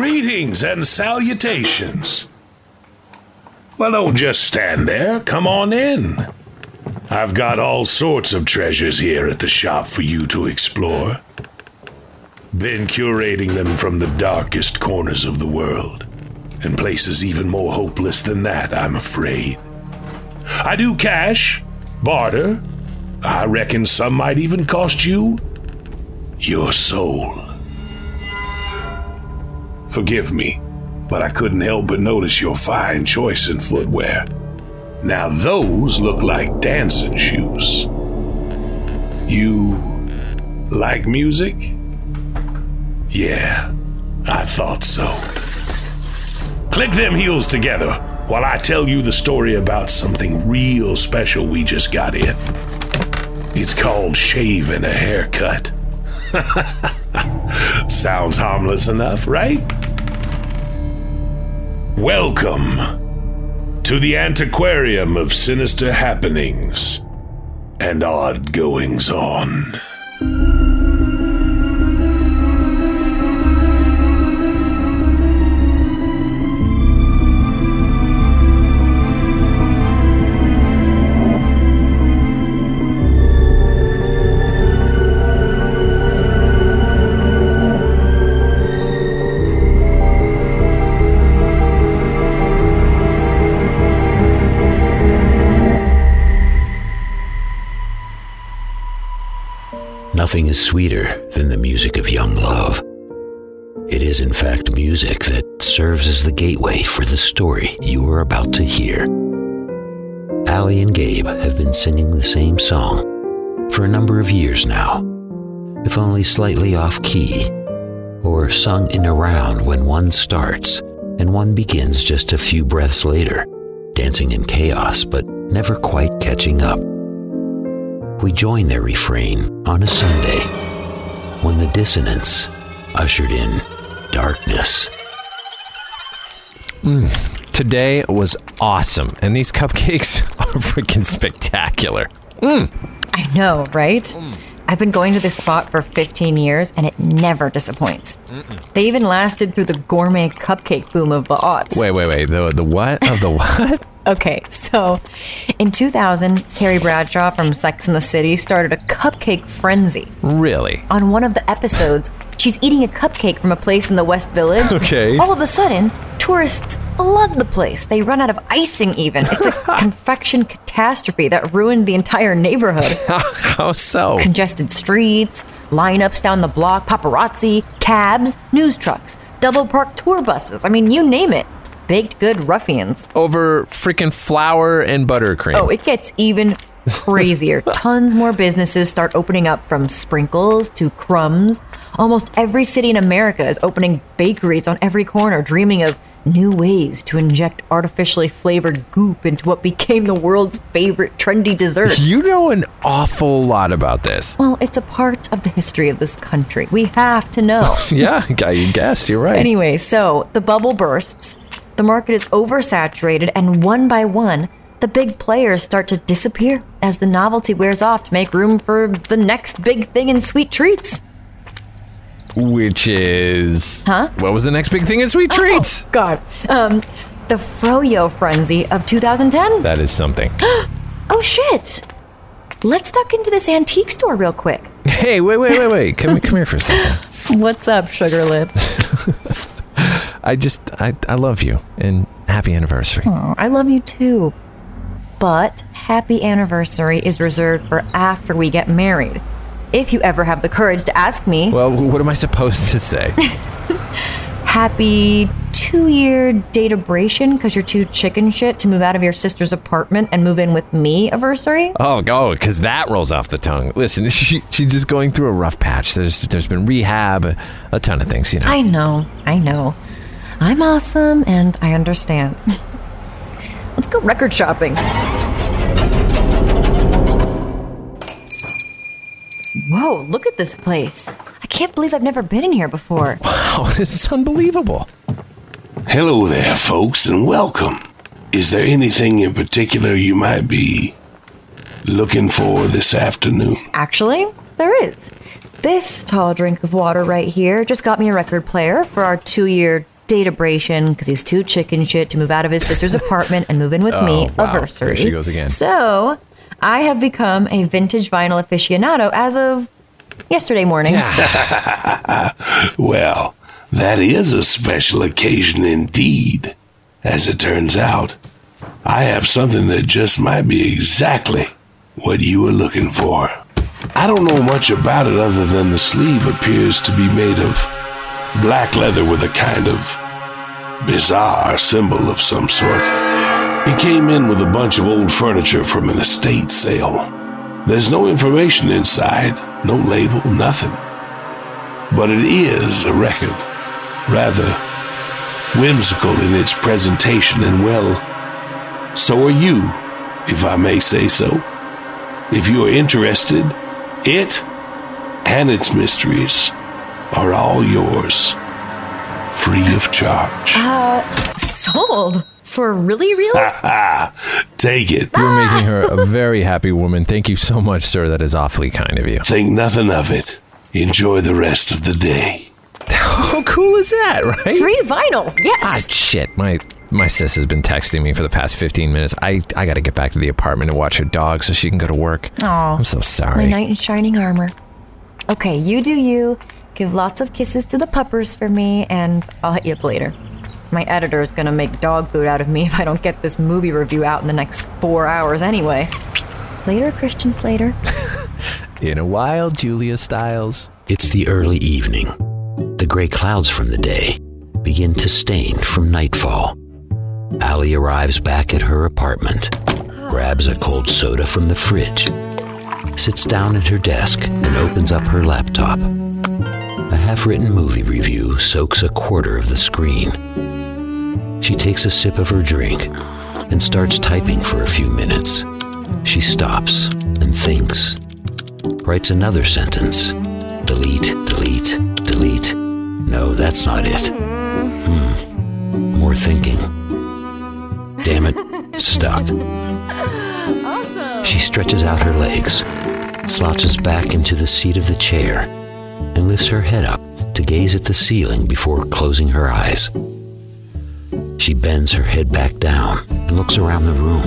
Greetings and salutations. Well, don't just stand there. Come on in. I've got all sorts of treasures here at the shop for you to explore. Been curating them from the darkest corners of the world, and places even more hopeless than that, I'm afraid. I do cash, barter. I reckon some might even cost you your soul. Forgive me, but I couldn't help but notice your fine choice in footwear. Now, those look like dancing shoes. You like music? Yeah, I thought so. Click them heels together while I tell you the story about something real special we just got in. It's called Shave and a Haircut. Sounds harmless enough, right? Welcome to the antiquarium of sinister happenings and odd goings on. Nothing is sweeter than the music of young love. It is, in fact, music that serves as the gateway for the story you are about to hear. Allie and Gabe have been singing the same song for a number of years now, if only slightly off key, or sung in a round when one starts and one begins just a few breaths later, dancing in chaos but never quite catching up we join their refrain on a Sunday when the dissonance ushered in darkness. Mm, today was awesome, and these cupcakes are freaking spectacular. Mm. I know, right? I've been going to this spot for 15 years and it never disappoints. They even lasted through the gourmet cupcake boom of the aughts. Wait, wait, wait. The the what of the what? Okay, so in 2000, Carrie Bradshaw from Sex and the City started a cupcake frenzy. really? On one of the episodes, she's eating a cupcake from a place in the West Village. Okay. All of a sudden, tourists flood the place. They run out of icing, even. It's a confection catastrophe that ruined the entire neighborhood. How so? Congested streets, lineups down the block, paparazzi, cabs, news trucks, double parked tour buses. I mean, you name it. Baked good ruffians. Over freaking flour and buttercream. Oh, it gets even crazier. Tons more businesses start opening up from sprinkles to crumbs. Almost every city in America is opening bakeries on every corner, dreaming of new ways to inject artificially flavored goop into what became the world's favorite trendy dessert. You know an awful lot about this. Well, it's a part of the history of this country. We have to know. Yeah, I guess you're right. Anyway, so the bubble bursts, the market is oversaturated, and one by one, the big players start to disappear as the novelty wears off to make room for the next big thing in sweet treats. Which is. Huh? What was the next big thing in sweet treats? God. Um, the Froyo frenzy of 2010? That is something. Oh shit! Let's duck into this antique store real quick. Hey, wait, wait, wait, wait. Come, come here for a second. What's up, Sugar Lips? I just, I, I love you and happy anniversary. Oh, I love you too. But happy anniversary is reserved for after we get married. If you ever have the courage to ask me, Well, what am I supposed to say? happy two year databration because you're too chicken shit to move out of your sister's apartment and move in with me anniversary? Oh, oh go, because that rolls off the tongue. Listen, she, she's just going through a rough patch. There's, there's been rehab, a, a ton of things, you know. I know, I know. I'm awesome and I understand. Let's go record shopping. Whoa, look at this place. I can't believe I've never been in here before. Wow, this is unbelievable. Hello there, folks, and welcome. Is there anything in particular you might be looking for this afternoon? Actually, there is. This tall drink of water right here just got me a record player for our two year databration because he's too chicken shit to move out of his sister's apartment and move in with me Oh, wow. anniversary. There she goes again. So, I have become a vintage vinyl aficionado as of yesterday morning. Well, that is a special occasion indeed. As it turns out, I have something that just might be exactly what you were looking for. I don't know much about it other than the sleeve appears to be made of black leather with a kind of bizarre symbol of some sort. He came in with a bunch of old furniture from an estate sale. There's no information inside, no label, nothing. But it is a record. Rather whimsical in its presentation, and well, so are you, if I may say so. If you are interested, it and its mysteries are all yours, free of charge. Uh, sold. For really reals? Ah, take it. You're making her a very happy woman. Thank you so much, sir. That is awfully kind of you. Think nothing of it. Enjoy the rest of the day. How cool is that, right? Free vinyl. Yes. Ah, shit. My my sis has been texting me for the past 15 minutes. I, I got to get back to the apartment and watch her dog so she can go to work. Oh, I'm so sorry. My knight in shining armor. Okay, you do you. Give lots of kisses to the puppers for me, and I'll hit you up later. My editor is gonna make dog food out of me if I don't get this movie review out in the next four hours anyway. Later, Christian Slater. In a while, Julia Stiles. It's the early evening. The gray clouds from the day begin to stain from nightfall. Allie arrives back at her apartment, grabs a cold soda from the fridge, sits down at her desk, and opens up her laptop. A half written movie review soaks a quarter of the screen. She takes a sip of her drink and starts typing for a few minutes. She stops and thinks, writes another sentence. Delete, delete, delete. No, that's not it. Hmm. More thinking. Damn it, stuck. She stretches out her legs, slouches back into the seat of the chair, and lifts her head up to gaze at the ceiling before closing her eyes. She bends her head back down and looks around the room,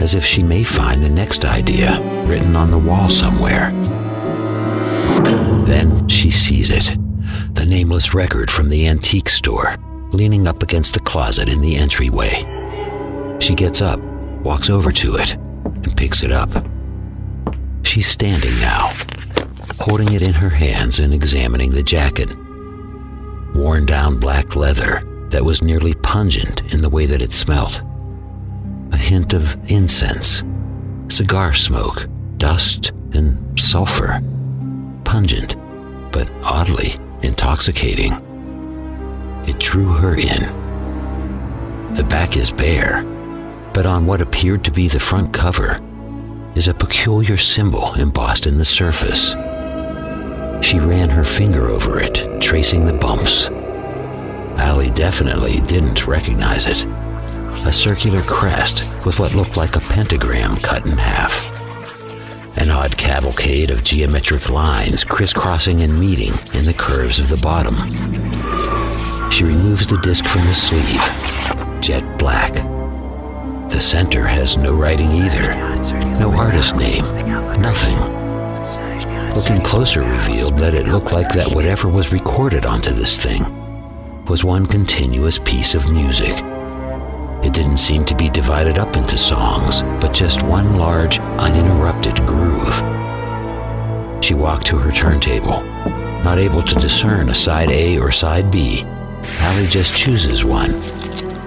as if she may find the next idea written on the wall somewhere. Then she sees it the nameless record from the antique store, leaning up against the closet in the entryway. She gets up, walks over to it, and picks it up. She's standing now, holding it in her hands and examining the jacket. Worn down black leather that was nearly pungent in the way that it smelt. A hint of incense, cigar smoke, dust, and sulfur. Pungent, but oddly intoxicating. It drew her in, The back is bare, but on what appeared to be the front cover is a peculiar symbol embossed in the surface. She ran her finger over it, tracing the bumps. Allie definitely didn't recognize it. A circular crest with what looked like a pentagram cut in half. An odd cavalcade of geometric lines crisscrossing and meeting in the curves of the bottom. She removes the disc from the sleeve. Jet black. The center has no writing either. No artist name. Nothing. Looking closer revealed that it looked like that whatever was recorded onto this thing was one continuous piece of music. It didn't seem to be divided up into songs, but just one large, uninterrupted groove. She walked to her turntable. Not able to discern a side A or side B, Allie just chooses one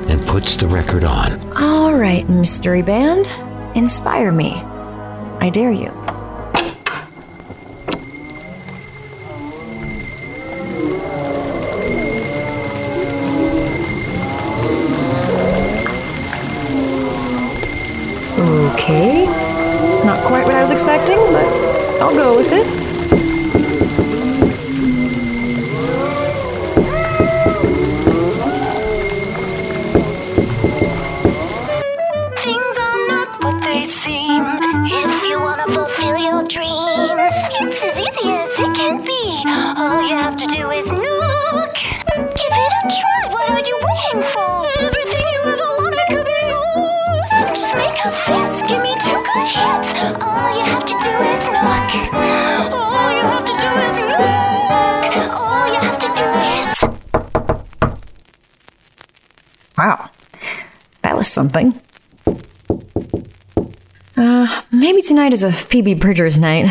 and puts the record on. All right, mystery band. Inspire me. I dare you. I'll go with it. Things are not what they seem. If you wanna fulfill your dreams, it's as easy as it can be. All you have to do is something. Uh, maybe tonight is a Phoebe Bridgers night.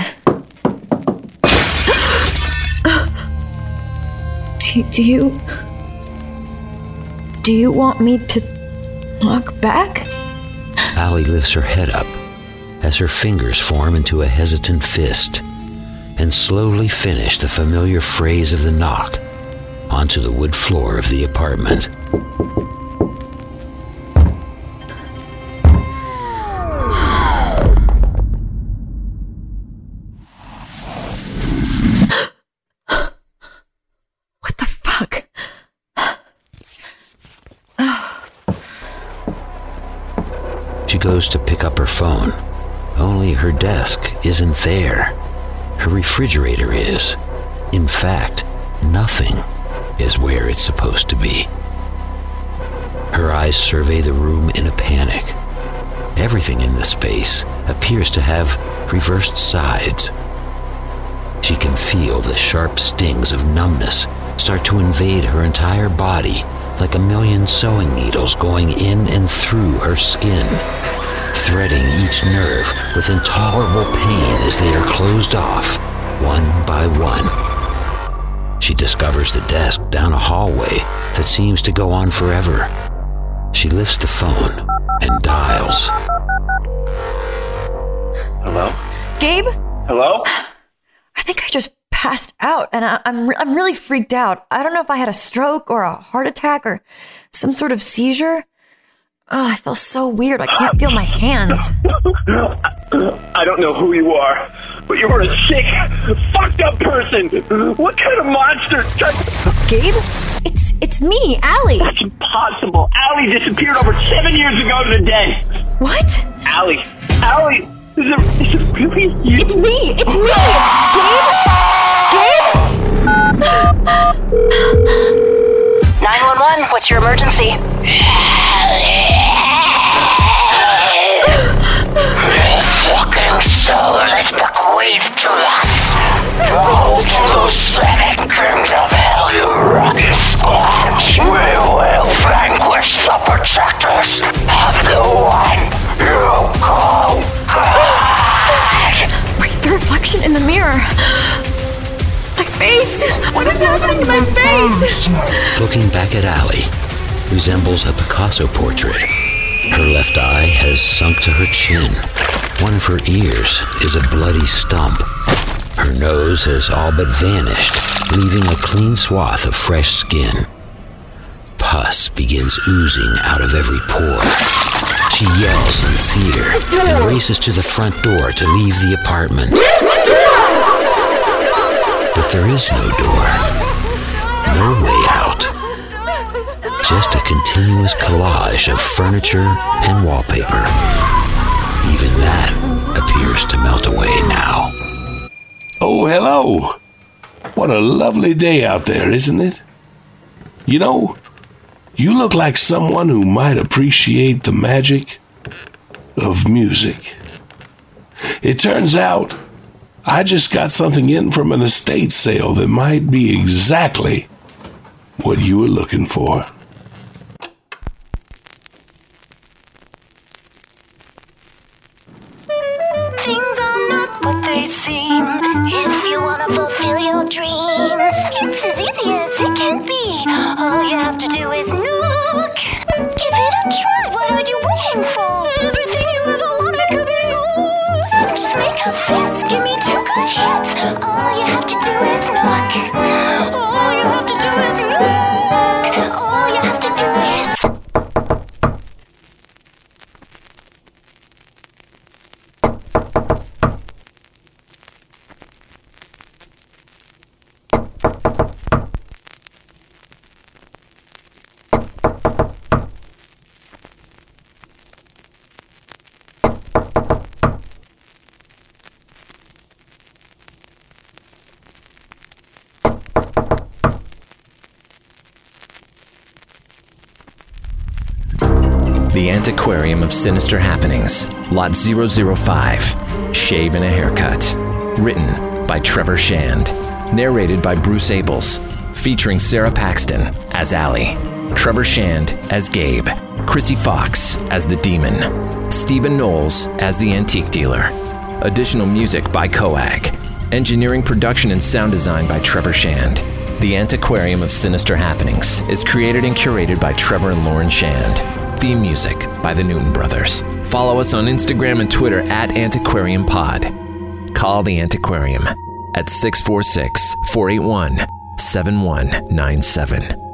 do, do you. Do you want me to knock back? Allie lifts her head up as her fingers form into a hesitant fist and slowly finish the familiar phrase of the knock onto the wood floor of the apartment. She goes to pick up her phone. Only her desk isn't there. Her refrigerator is. In fact, nothing is where it's supposed to be. Her eyes survey the room in a panic. Everything in the space appears to have reversed sides. She can feel the sharp stings of numbness start to invade her entire body like a million sewing needles going in and through her skin, threading each nerve with intolerable pain as they are closed off, one by one. She discovers the desk down a hallway that seems to go on forever. She lifts the phone and dials. Hello? Gabe? Hello? I think I just passed out and I, I'm, re- I'm really freaked out. I don't know if I had a stroke or a heart attack or some sort of seizure. Oh, I feel so weird. I can't feel my hands. I don't know who you are, but you're a sick, fucked up person. What kind of monster? Gabe? It's it's me, Allie. That's impossible. Allie disappeared over seven years ago today. What? Allie, Allie, is it, is it really you? It's me. It's me. Gabe? Gabe? 911, what's your emergency? Fucking soulless bequeathed to us. Roll to those seven kings of hell, you rotten squatch. We will vanquish the protectors of the one you call God. Wait, the reflection in the mirror. Face. What is happening to my face? Looking back at Allie resembles a Picasso portrait. Her left eye has sunk to her chin. One of her ears is a bloody stump. Her nose has all but vanished, leaving a clean swath of fresh skin. pus begins oozing out of every pore. She yells in fear and races to the front door to leave the apartment. There is no door, no way out. Just a continuous collage of furniture and wallpaper. Even that appears to melt away now. Oh, hello. What a lovely day out there, isn't it? You know, you look like someone who might appreciate the magic of music. It turns out I just got something in from an estate sale that might be exactly what you were looking for. Antiquarium of Sinister Happenings, Lot 005, Shave and a Haircut. Written by Trevor Shand. Narrated by Bruce Abels. Featuring Sara Paxton as Allie, Trevor Shand as Gabe, Krsy Fox as the Demon, Stephen Knowles as the Antique Dealer. Additional music by Coag. Engineering, production, and sound design by Trevor Shand. The Antiquarium of Sinister Happenings is created and curated by Trevor and Lauren Shand. Theme music by the Newton Brothers. Follow us on Instagram and Twitter at Antiquarium Pod. Call the Antiquarium at 646 481 7197.